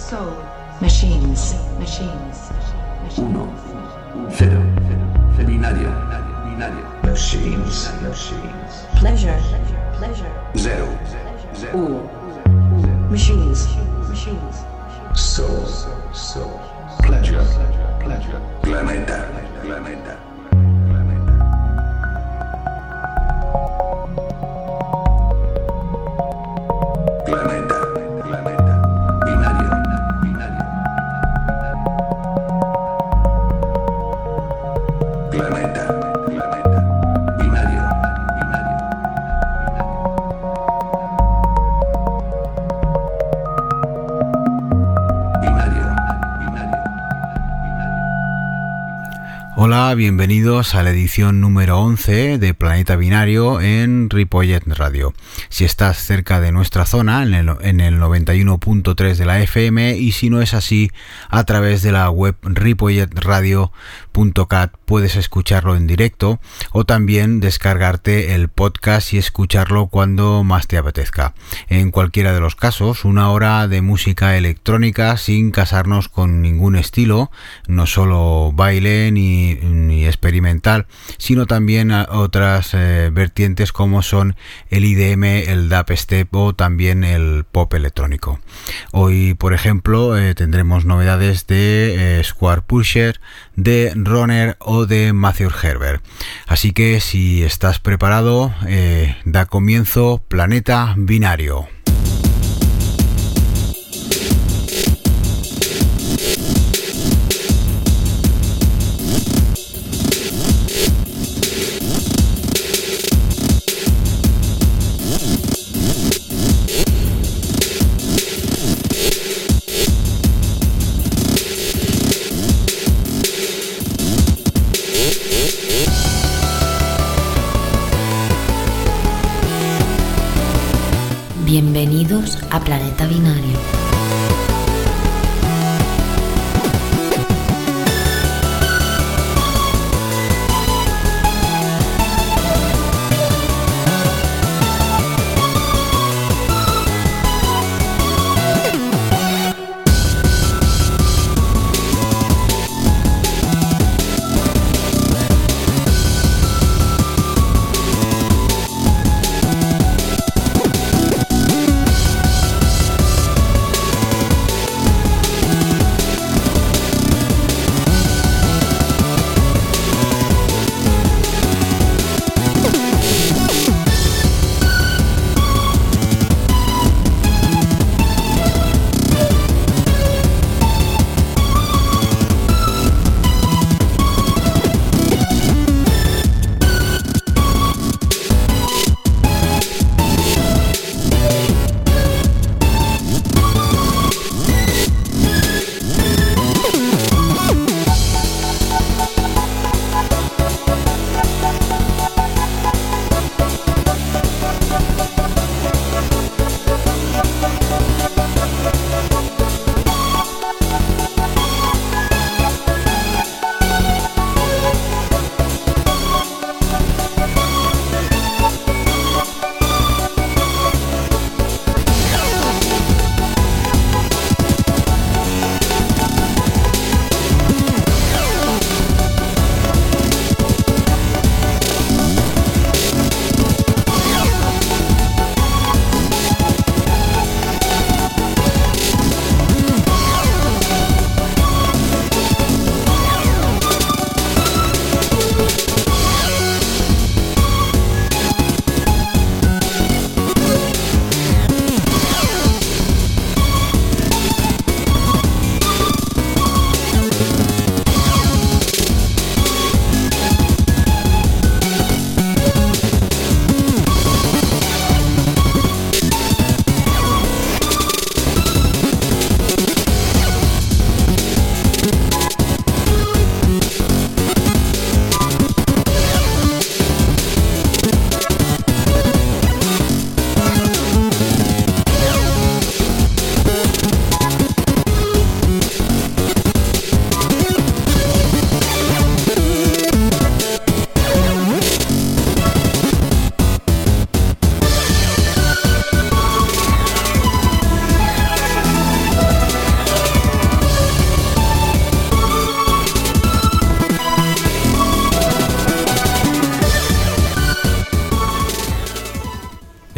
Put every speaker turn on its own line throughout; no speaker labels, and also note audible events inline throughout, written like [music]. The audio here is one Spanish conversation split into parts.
Soul. Machines. Machines.
Uno. Cero. Binario. Binario. Machines. Machines.
Pleasure. Pleasure.
Zero.
Uno. Machines. Machines.
Soul. Soul. Pleasure. Pleasure. Planeta. Planeta. Planeta.
Bienvenidos a la edición número 11 de Planeta Binario en Ripollet Radio. Si estás cerca de nuestra zona, en el, en el 91.3 de la FM, y si no es así, a través de la web ripolletradio.cat puedes escucharlo en directo o también descargarte el podcast y escucharlo cuando más te apetezca. En cualquiera de los casos, una hora de música electrónica sin casarnos con ningún estilo, no solo baile ni, experimental, sino también otras eh, vertientes como son el IDM, el dubstep o también el pop electrónico. Hoy, por ejemplo, eh, tendremos novedades de eh, Square Pusher, de Runner o de Matthew Herbert. Así que si estás preparado, eh, da comienzo Planeta Binario.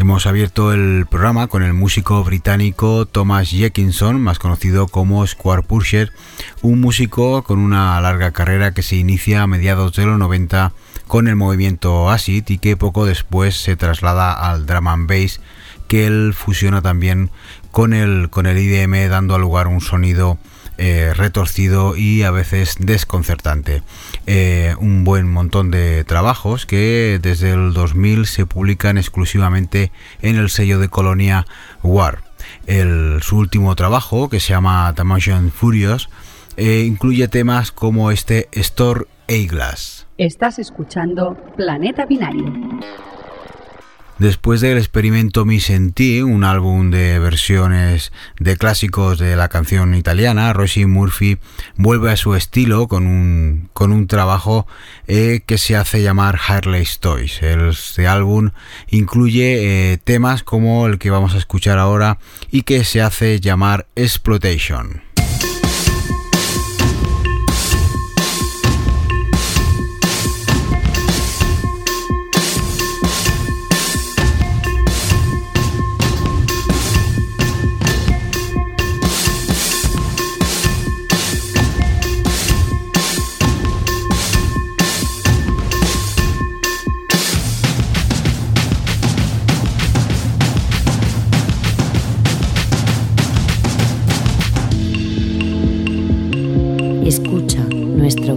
Hemos abierto el programa con el músico británico Thomas Jenkinson, más conocido como Square Pusher, un músico con una larga carrera que se inicia a mediados de los 90 con el movimiento acid y que poco después se traslada al drum and bass que él fusiona también con el, con el IDM dando lugar a un sonido eh, retorcido y a veces desconcertante. Eh, un buen montón de trabajos que desde el 2000 se publican exclusivamente en el sello de Colonia War. El, su último trabajo, que se llama Tamasian Furious, eh, incluye temas como este Store A-Glass.
Estás escuchando Planeta Binario.
Después del experimento Mi Sentí, un álbum de versiones de clásicos de la canción italiana, Rosie Murphy vuelve a su estilo con un, con un trabajo eh, que se hace llamar Harley's Toys. Este álbum incluye eh, temas como el que vamos a escuchar ahora y que se hace llamar Exploitation.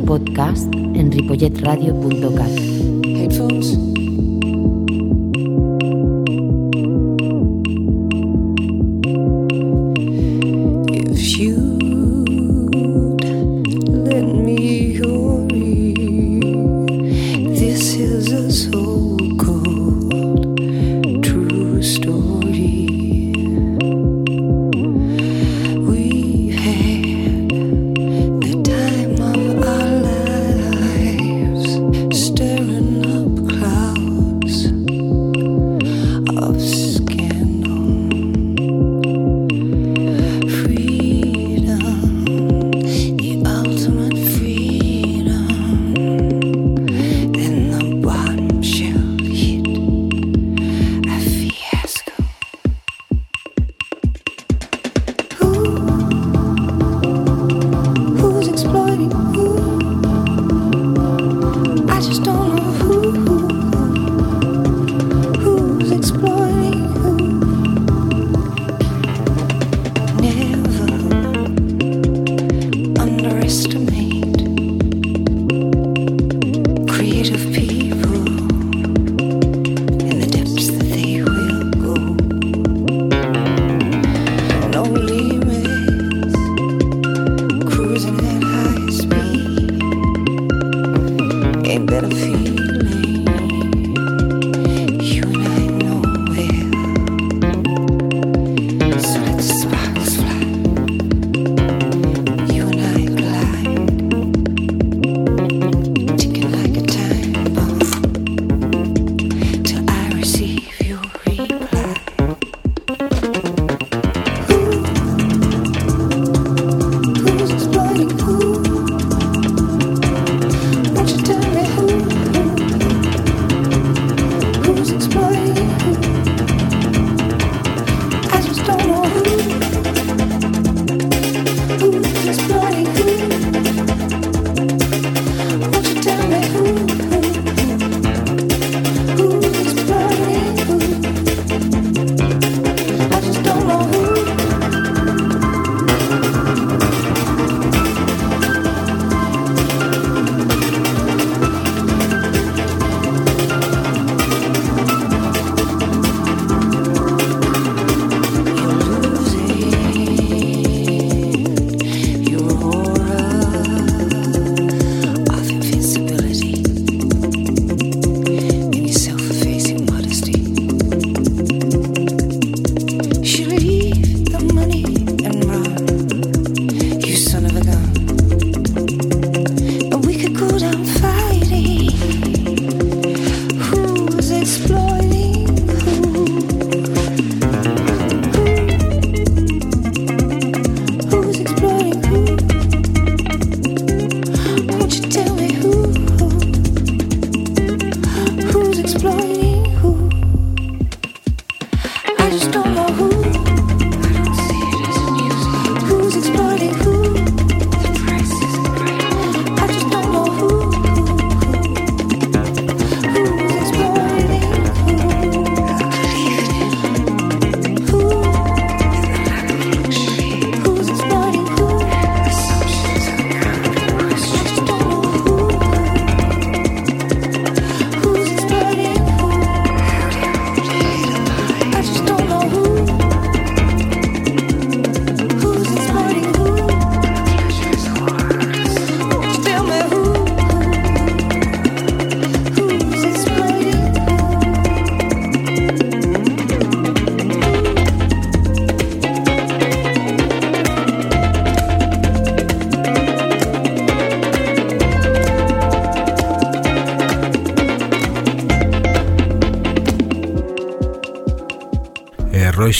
Podcast en ripolletradio.cat.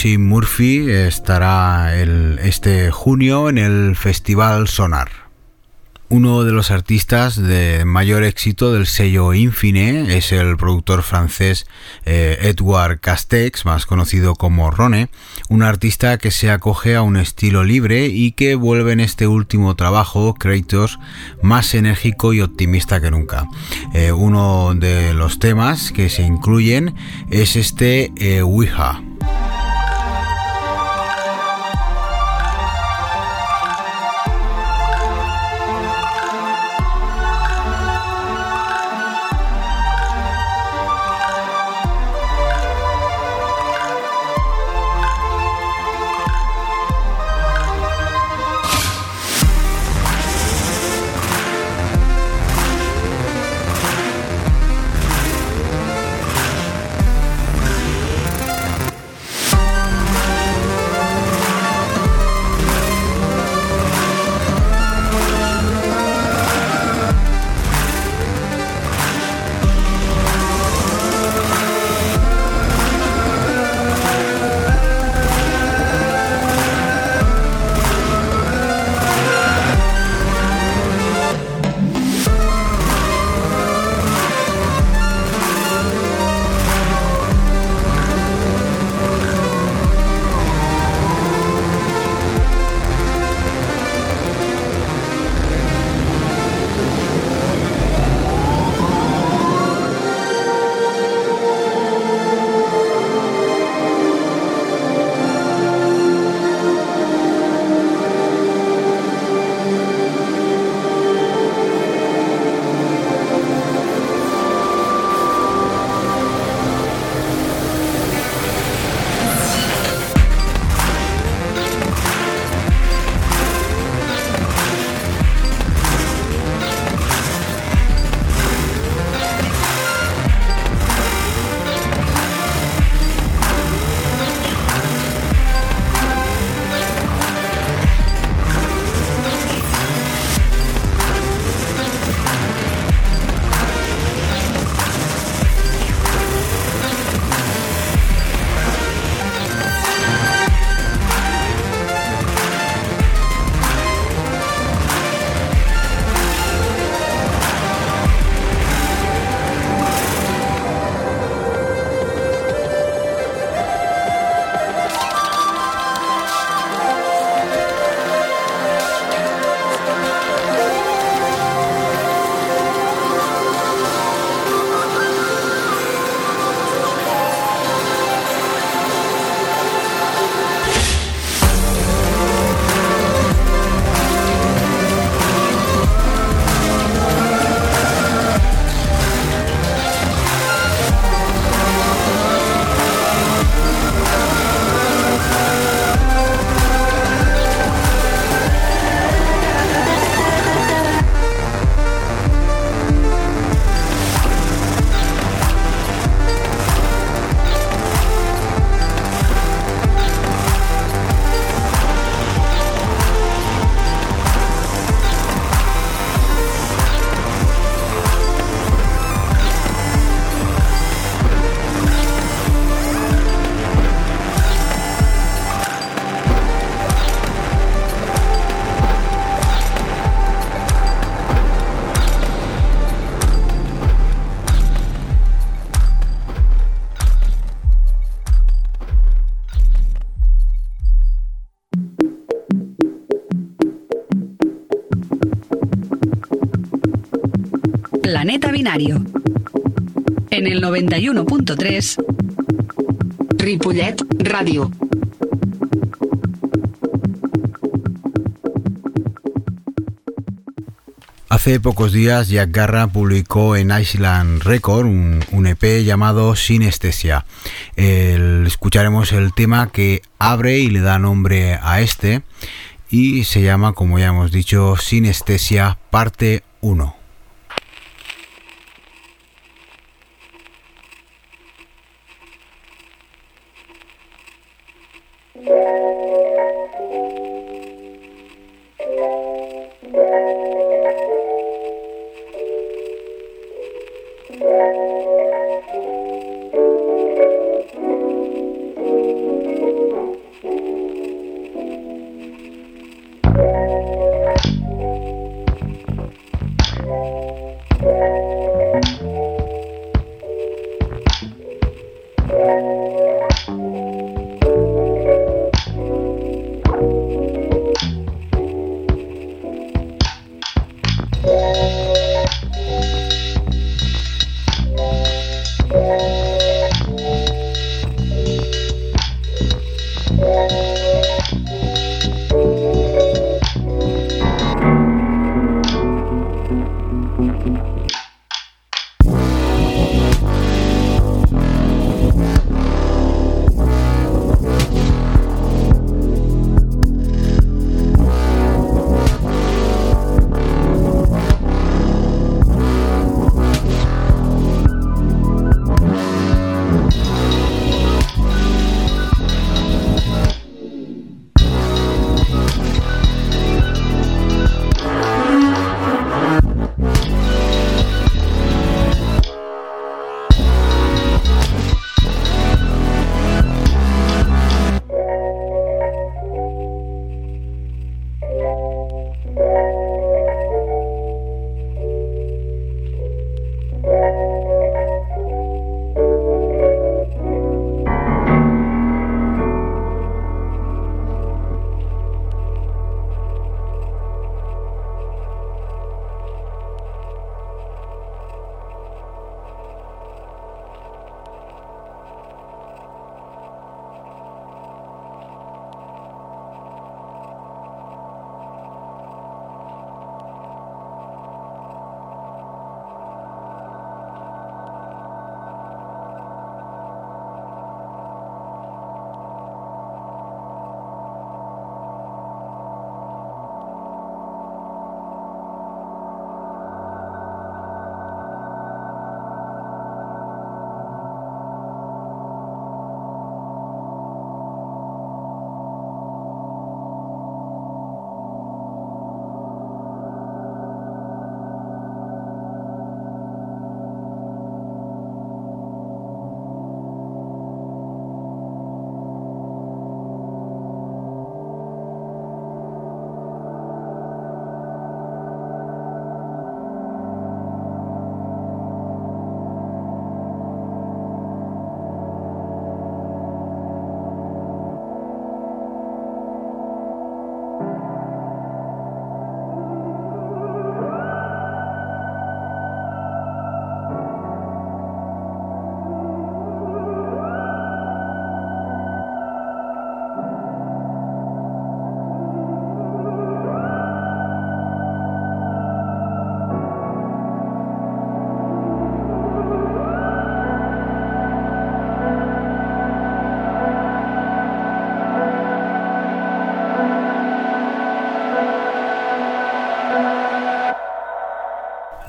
Murphy estará este junio en el Festival Sonar. Uno de los artistas de mayor éxito del sello Infine es el productor francés eh, Edouard Castex, más conocido como Rone, un artista que se acoge a un estilo libre y que vuelve en este último trabajo, Kratos, más enérgico y optimista que nunca. Eh, uno de los temas que se incluyen es este eh, Ouija.
En el 91.3
Ripollet Radio.
Hace pocos días Jack Garra publicó en Island Record un, EP llamado Sinestesia. escucharemos el tema que abre y le da nombre a este y se llama, como ya hemos dicho, Sinestesia parte 1.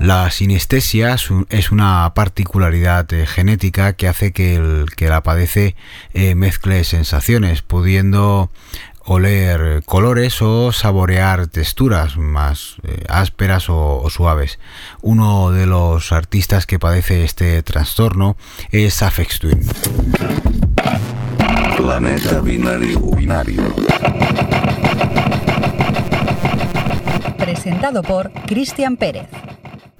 La sinestesia es una particularidad eh, genética que hace que el que la padece eh, mezcle sensaciones, pudiendo oler colores o saborear texturas más eh, ásperas o, suaves. Uno de los artistas que padece este trastorno es Afex Twin.
Planeta binario, binario.
Presentado por Cristian Pérez.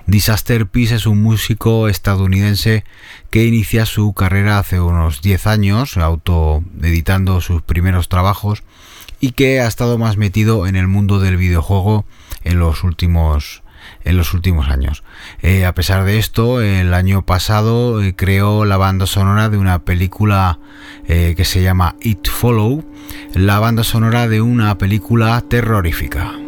Disaster Peace es un músico estadounidense que inicia su carrera hace unos 10 años, autoeditando sus primeros trabajos y que ha estado más metido en el mundo del videojuego en los últimos en los últimos años. Eh, a pesar de esto, el año pasado eh, creó la banda sonora de una película eh, que se llama It Follow, la banda sonora de una película terrorífica.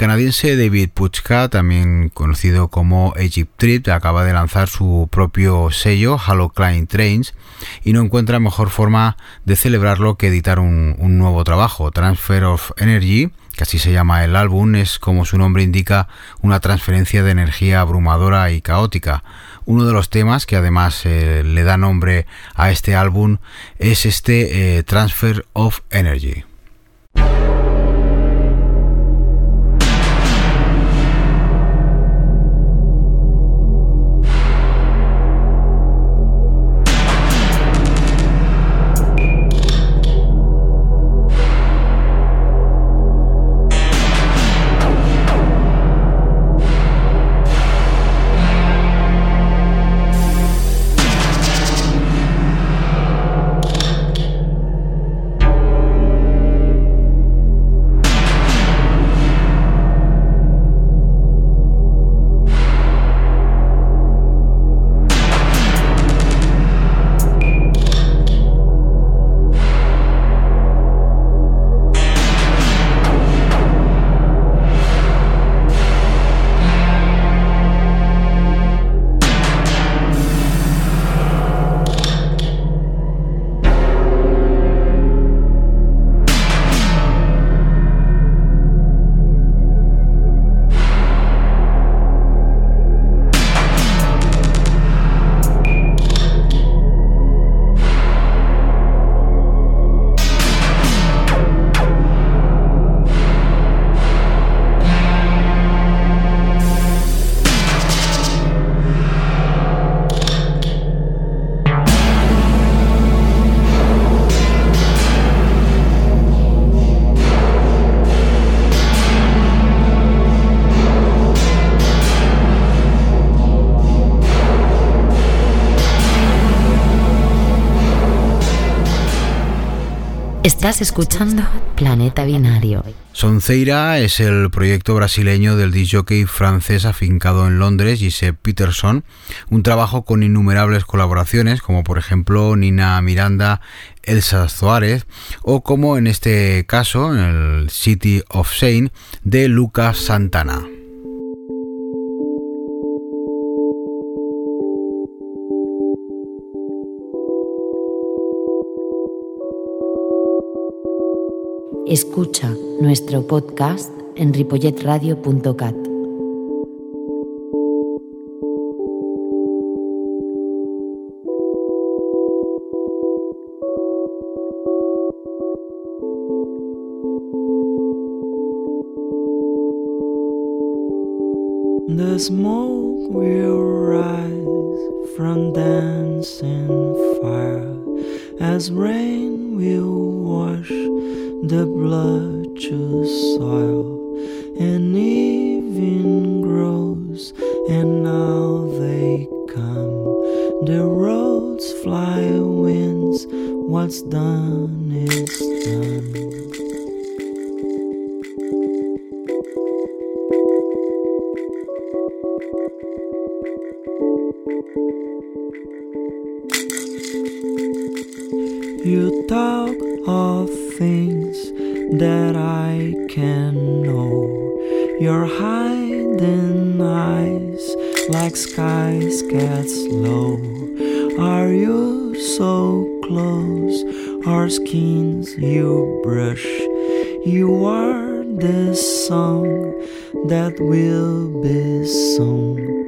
Canadiense David Puchka, también conocido como Egypt Trip, acaba de lanzar su propio sello, Halo Klein Trains, y no encuentra mejor forma de celebrarlo que editar un, nuevo trabajo, Transfer of Energy, que así se llama el álbum, es como su nombre indica una transferencia de energía abrumadora y caótica. Uno de los temas que además eh, le da nombre a este álbum es este eh, Transfer of Energy.
Estás escuchando Planeta Binario.
Sonceira es el proyecto brasileño del disjockey francés afincado en Londres, Giuseppe Peterson, un trabajo con innumerables colaboraciones, como por ejemplo Nina Miranda, Elsa Suárez, o como en este caso, en el City of Saint, de Lucas Santana.
Escucha nuestro podcast en ripolletradio.cat.
The smoke will rise from dancing fire as rain will wash the blood soil and even grows and now they come. The roads fly winds what's done is done. You talk of things that I can know. Your hiding eyes, like skies gets low. Are you so close? Our skins you brush. You are the song that will be sung.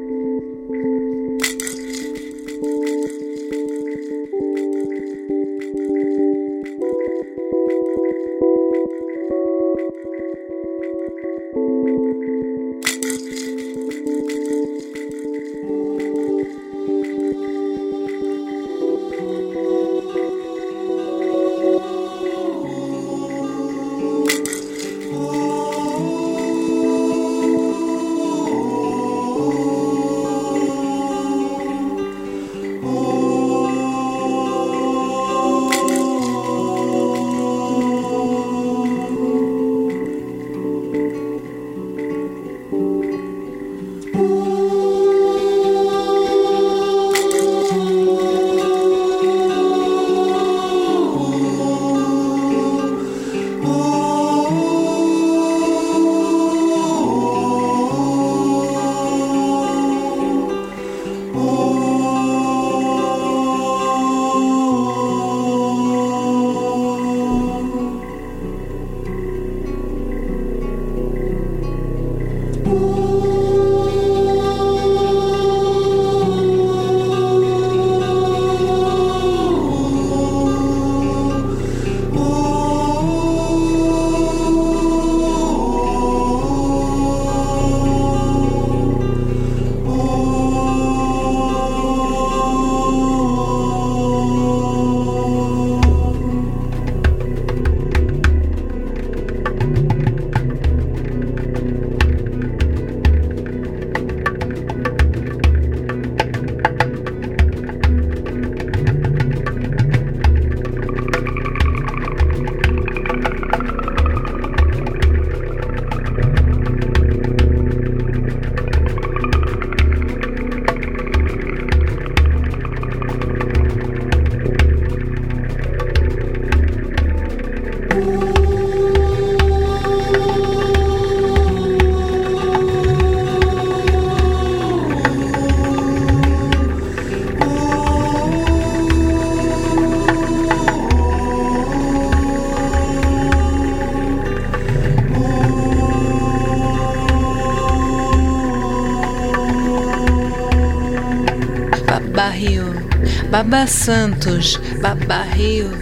Baba Santos, Baba Rio,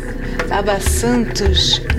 Baba Santos.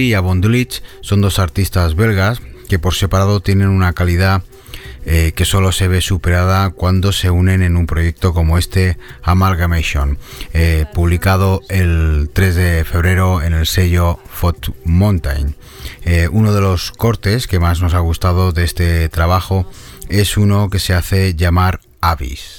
Y Abondulich son dos artistas belgas que por separado tienen una calidad eh, que solo se ve superada cuando se unen en un proyecto como este Amalgamation, eh, publicado el 3 de febrero en el sello Fort Mountain. Eh, uno de los cortes que más nos ha gustado de este trabajo es uno que se hace llamar Abyss.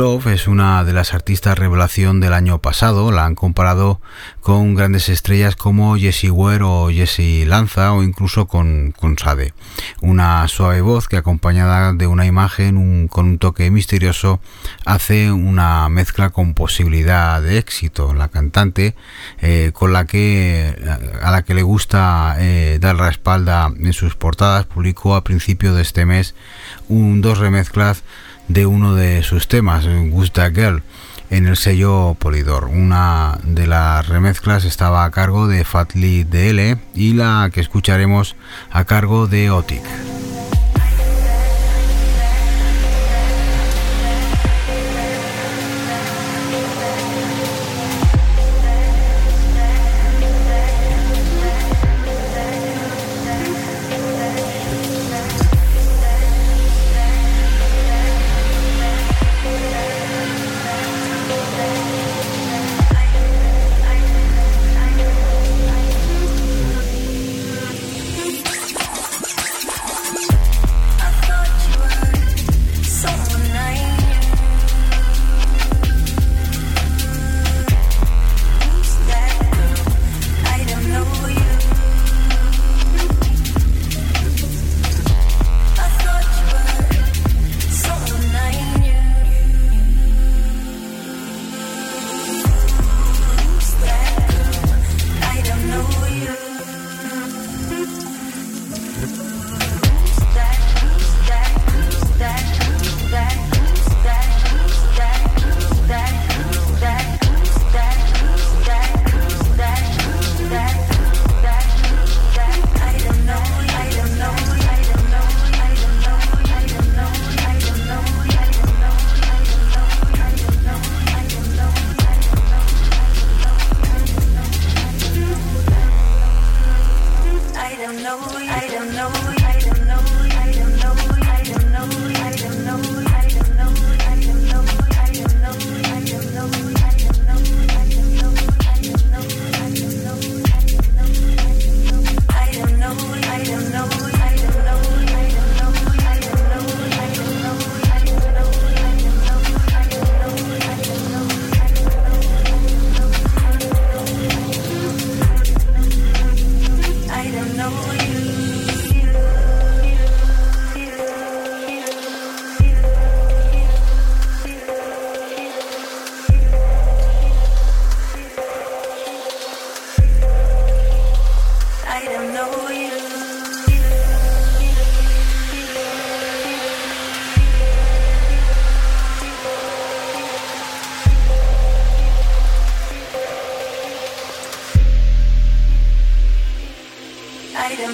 Love es una de las artistas revelación del año pasado. La han comparado con grandes estrellas como Jessie Ware o Jessie Lanza o incluso con, con Sade. Una suave voz que acompañada de una imagen con un toque misterioso hace una mezcla con posibilidad de éxito. La cantante eh, con la que a la que le gusta eh, dar la espalda en sus portadas publicó a principio de este mes un dos remezclas de uno de sus temas, Gusta Girl, en el sello Polidor. Una de las remezclas estaba a cargo de Fatly DL y la que escucharemos a cargo de Otic.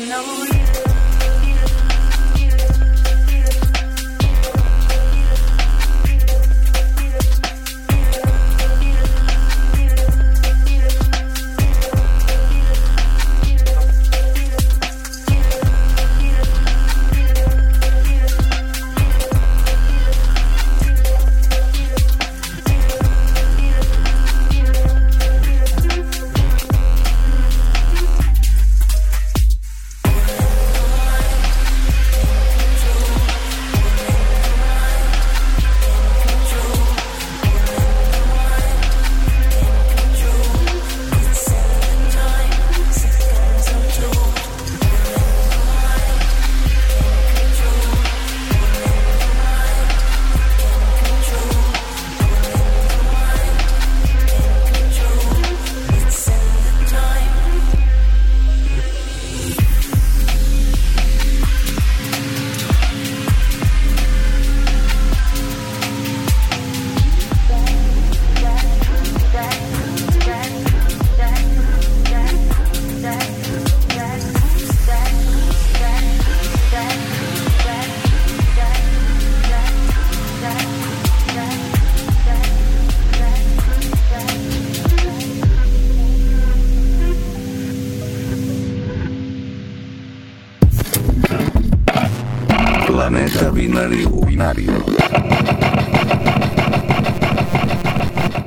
know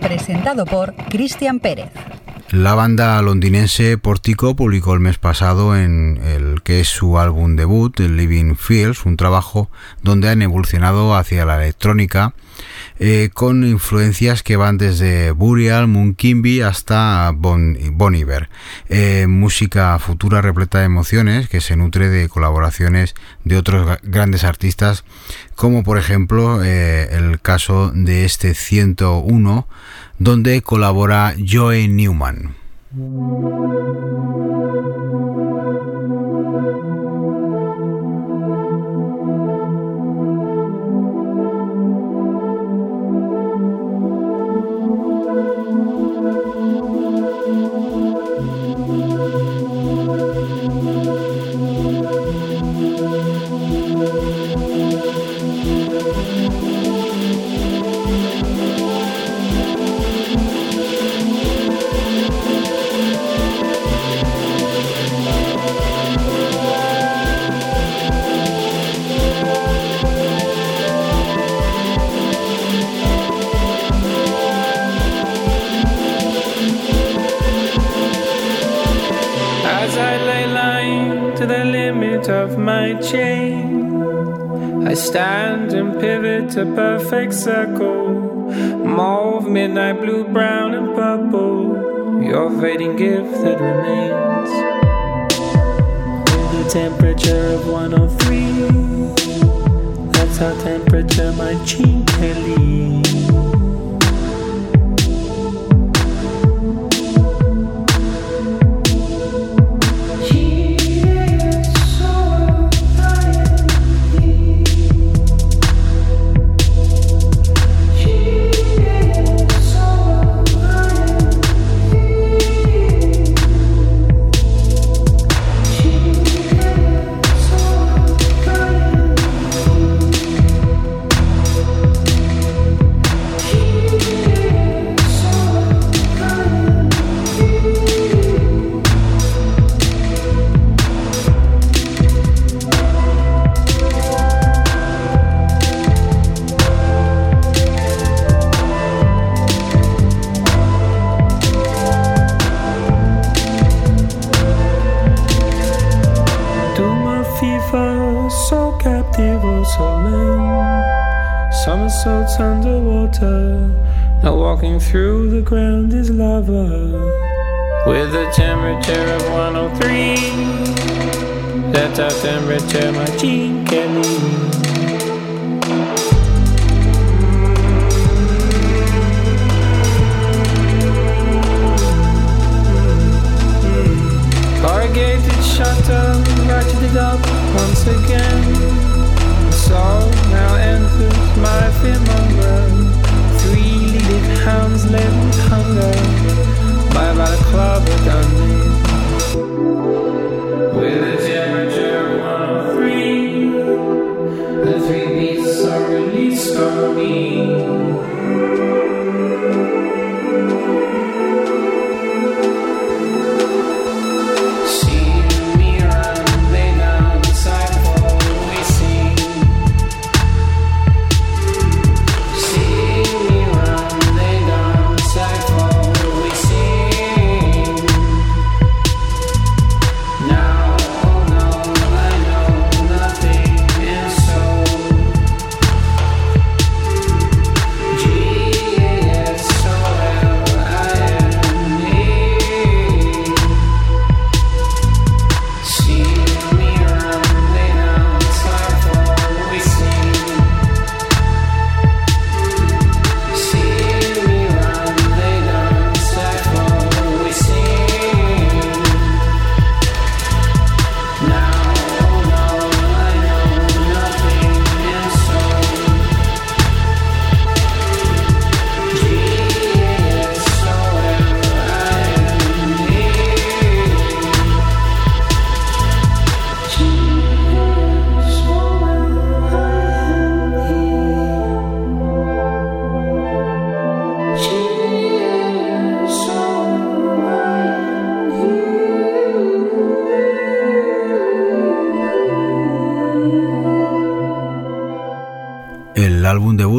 Presentado por Cristian Pérez.
La banda londinense Portico publicó el mes pasado en el que es su álbum debut, Living Fields, un trabajo donde han evolucionado hacia la electrónica eh, con influencias que van desde Burial, Kimby hasta bon, Iver. Eh, música futura repleta de emociones que se nutre de colaboraciones de otros grandes artistas, como por ejemplo eh, el caso de este 101, donde colabora Joe Newman.
Of my chain. I stand and pivot a perfect circle. Mauve, midnight blue, brown, and purple. Your fading gift that remains. With a temperature of 103. That's how temperature my cheek can temperature of 103. That's our temperature, my Gene Kelly. Hmm. Corrugated shutter, ratcheted up once again. So now enters my fear hounds live with hunger by about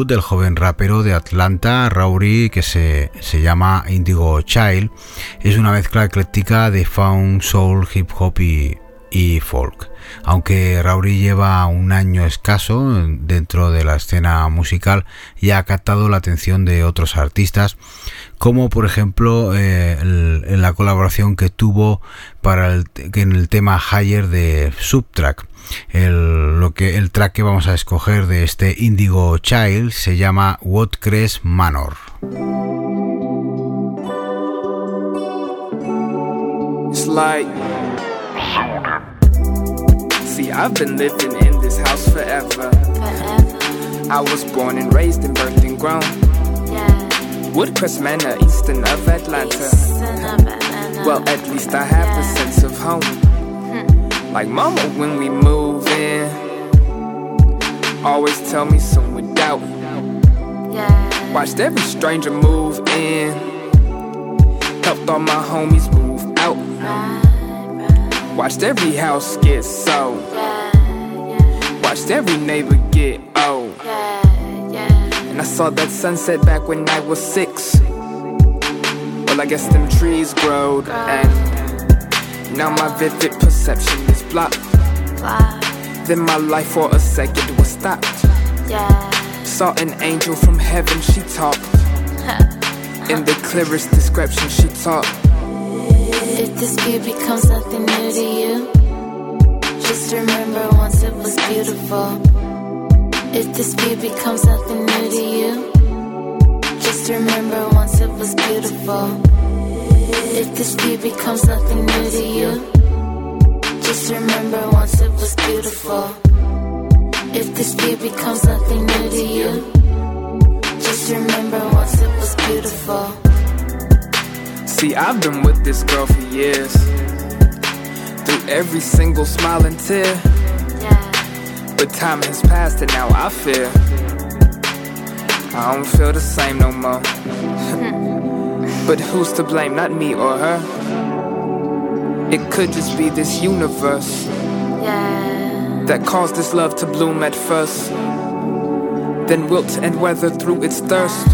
del joven rapero de Atlanta, Rowry, que se, llama Indigo Child. Es una mezcla ecléctica de funk, soul, hip hop y, folk. Aunque Rowry lleva un año escaso dentro de la escena musical y ha captado la atención de otros artistas, como por ejemplo eh, en la colaboración que tuvo para el, en el tema Higher de Subtrack. El, lo que, el track que vamos a escoger de este Indigo Child se llama What Crees Manor.
It's like See, I've been living in this house forever. forever. I was born and raised and birthed and grown. Woodcrest Manor, eastern of Atlanta. Well, at least I have the sense of home. Like mama when we move in. Always tell me some without. Watched every stranger move in. Helped all my homies move out. Watched every house get sold. Watched every neighbor get old. And I saw that sunset back when I was six. Well, I guess them trees growed and now my vivid perception is blocked. Then my life for a second was stopped. Saw an angel from heaven, she talked. [laughs] In the clearest description, she talked.
If this view becomes something new to you, just remember once it was beautiful. If this view becomes something new to you, just remember once it was beautiful. If this view becomes something new to you, just remember once it was beautiful. If this view becomes something new to you, just remember once it was beautiful.
See, I've been with this girl for years. Through every single smile and tear. But time has passed and now I fear. I don't feel the same no more. Hmm. but who's to blame? Not me or her. It could just be this universe that caused this love to bloom at first, then wilt and weather through its thirst.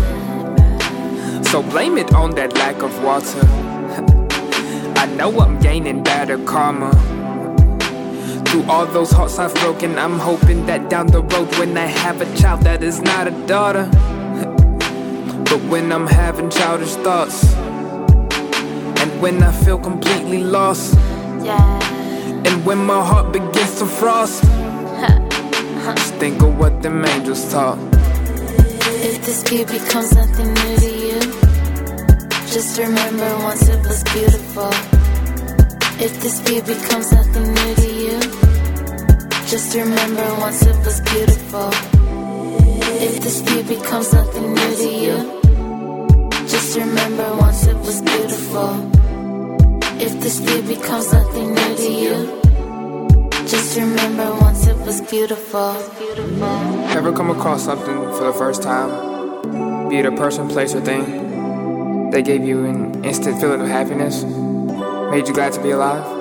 So blame it on that lack of water. [laughs] I know I'm gaining better karma. Through all those hearts I've broken, I'm hoping that down the road when I have a child that is not a daughter. But when I'm having childish thoughts, and when I feel completely lost, and when my heart begins to frost, [laughs] just think of what them angels taught.
If this view becomes nothing new to you, just remember once it was beautiful. If this view becomes nothing new to you, just remember once it was beautiful. If this view becomes something new to you, just remember once it was beautiful. If this view becomes something new to you, just remember once it was beautiful.
Ever come across something for the first time? Be it a person, place, or thing? They gave you an instant feeling of happiness, made you glad to be alive?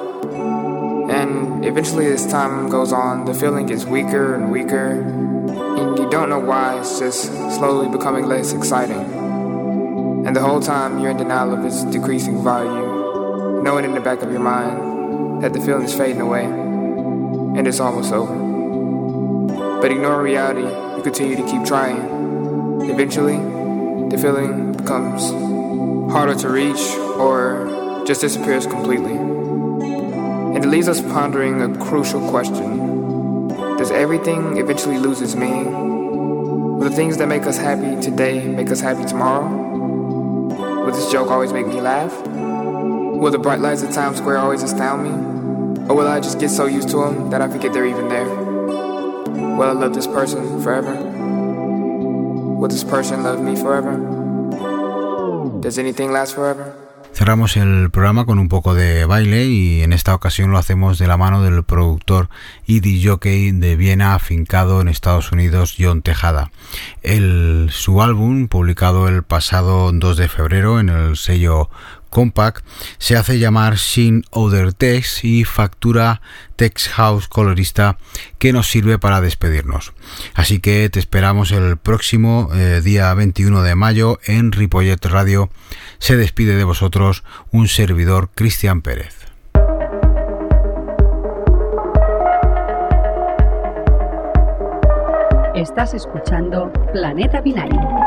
Eventually, as time goes on, the feeling gets weaker and weaker, and you don't know why, it's just slowly becoming less exciting. And the whole time, you're in denial of its decreasing value, knowing in the back of your mind that the feeling is fading away, and it's almost over. But ignoring reality, you continue to keep trying. Eventually, the feeling becomes harder to reach or just disappears completely. And it leaves us pondering a crucial question Does everything eventually lose its meaning? Will the things that make us happy today make us happy tomorrow? Will this joke always make me laugh? Will the bright lights of Times Square always astound me? Or will I just get so used to them that I forget they're even there? Will I love this person forever? Will this person love me forever? Does anything last forever?
Cerramos el programa con un poco de baile y en esta ocasión lo hacemos de la mano del productor y jockey de Viena afincado en Estados Unidos John Tejada. Su álbum, publicado el pasado 2 de febrero en el sello Compact se hace llamar Sin Other Text y factura Text House colorista que nos sirve para despedirnos. Así que te esperamos el próximo eh, día 21 de mayo en Ripollet Radio. Se despide de vosotros un servidor Cristian Pérez.
Estás escuchando Planeta Binario.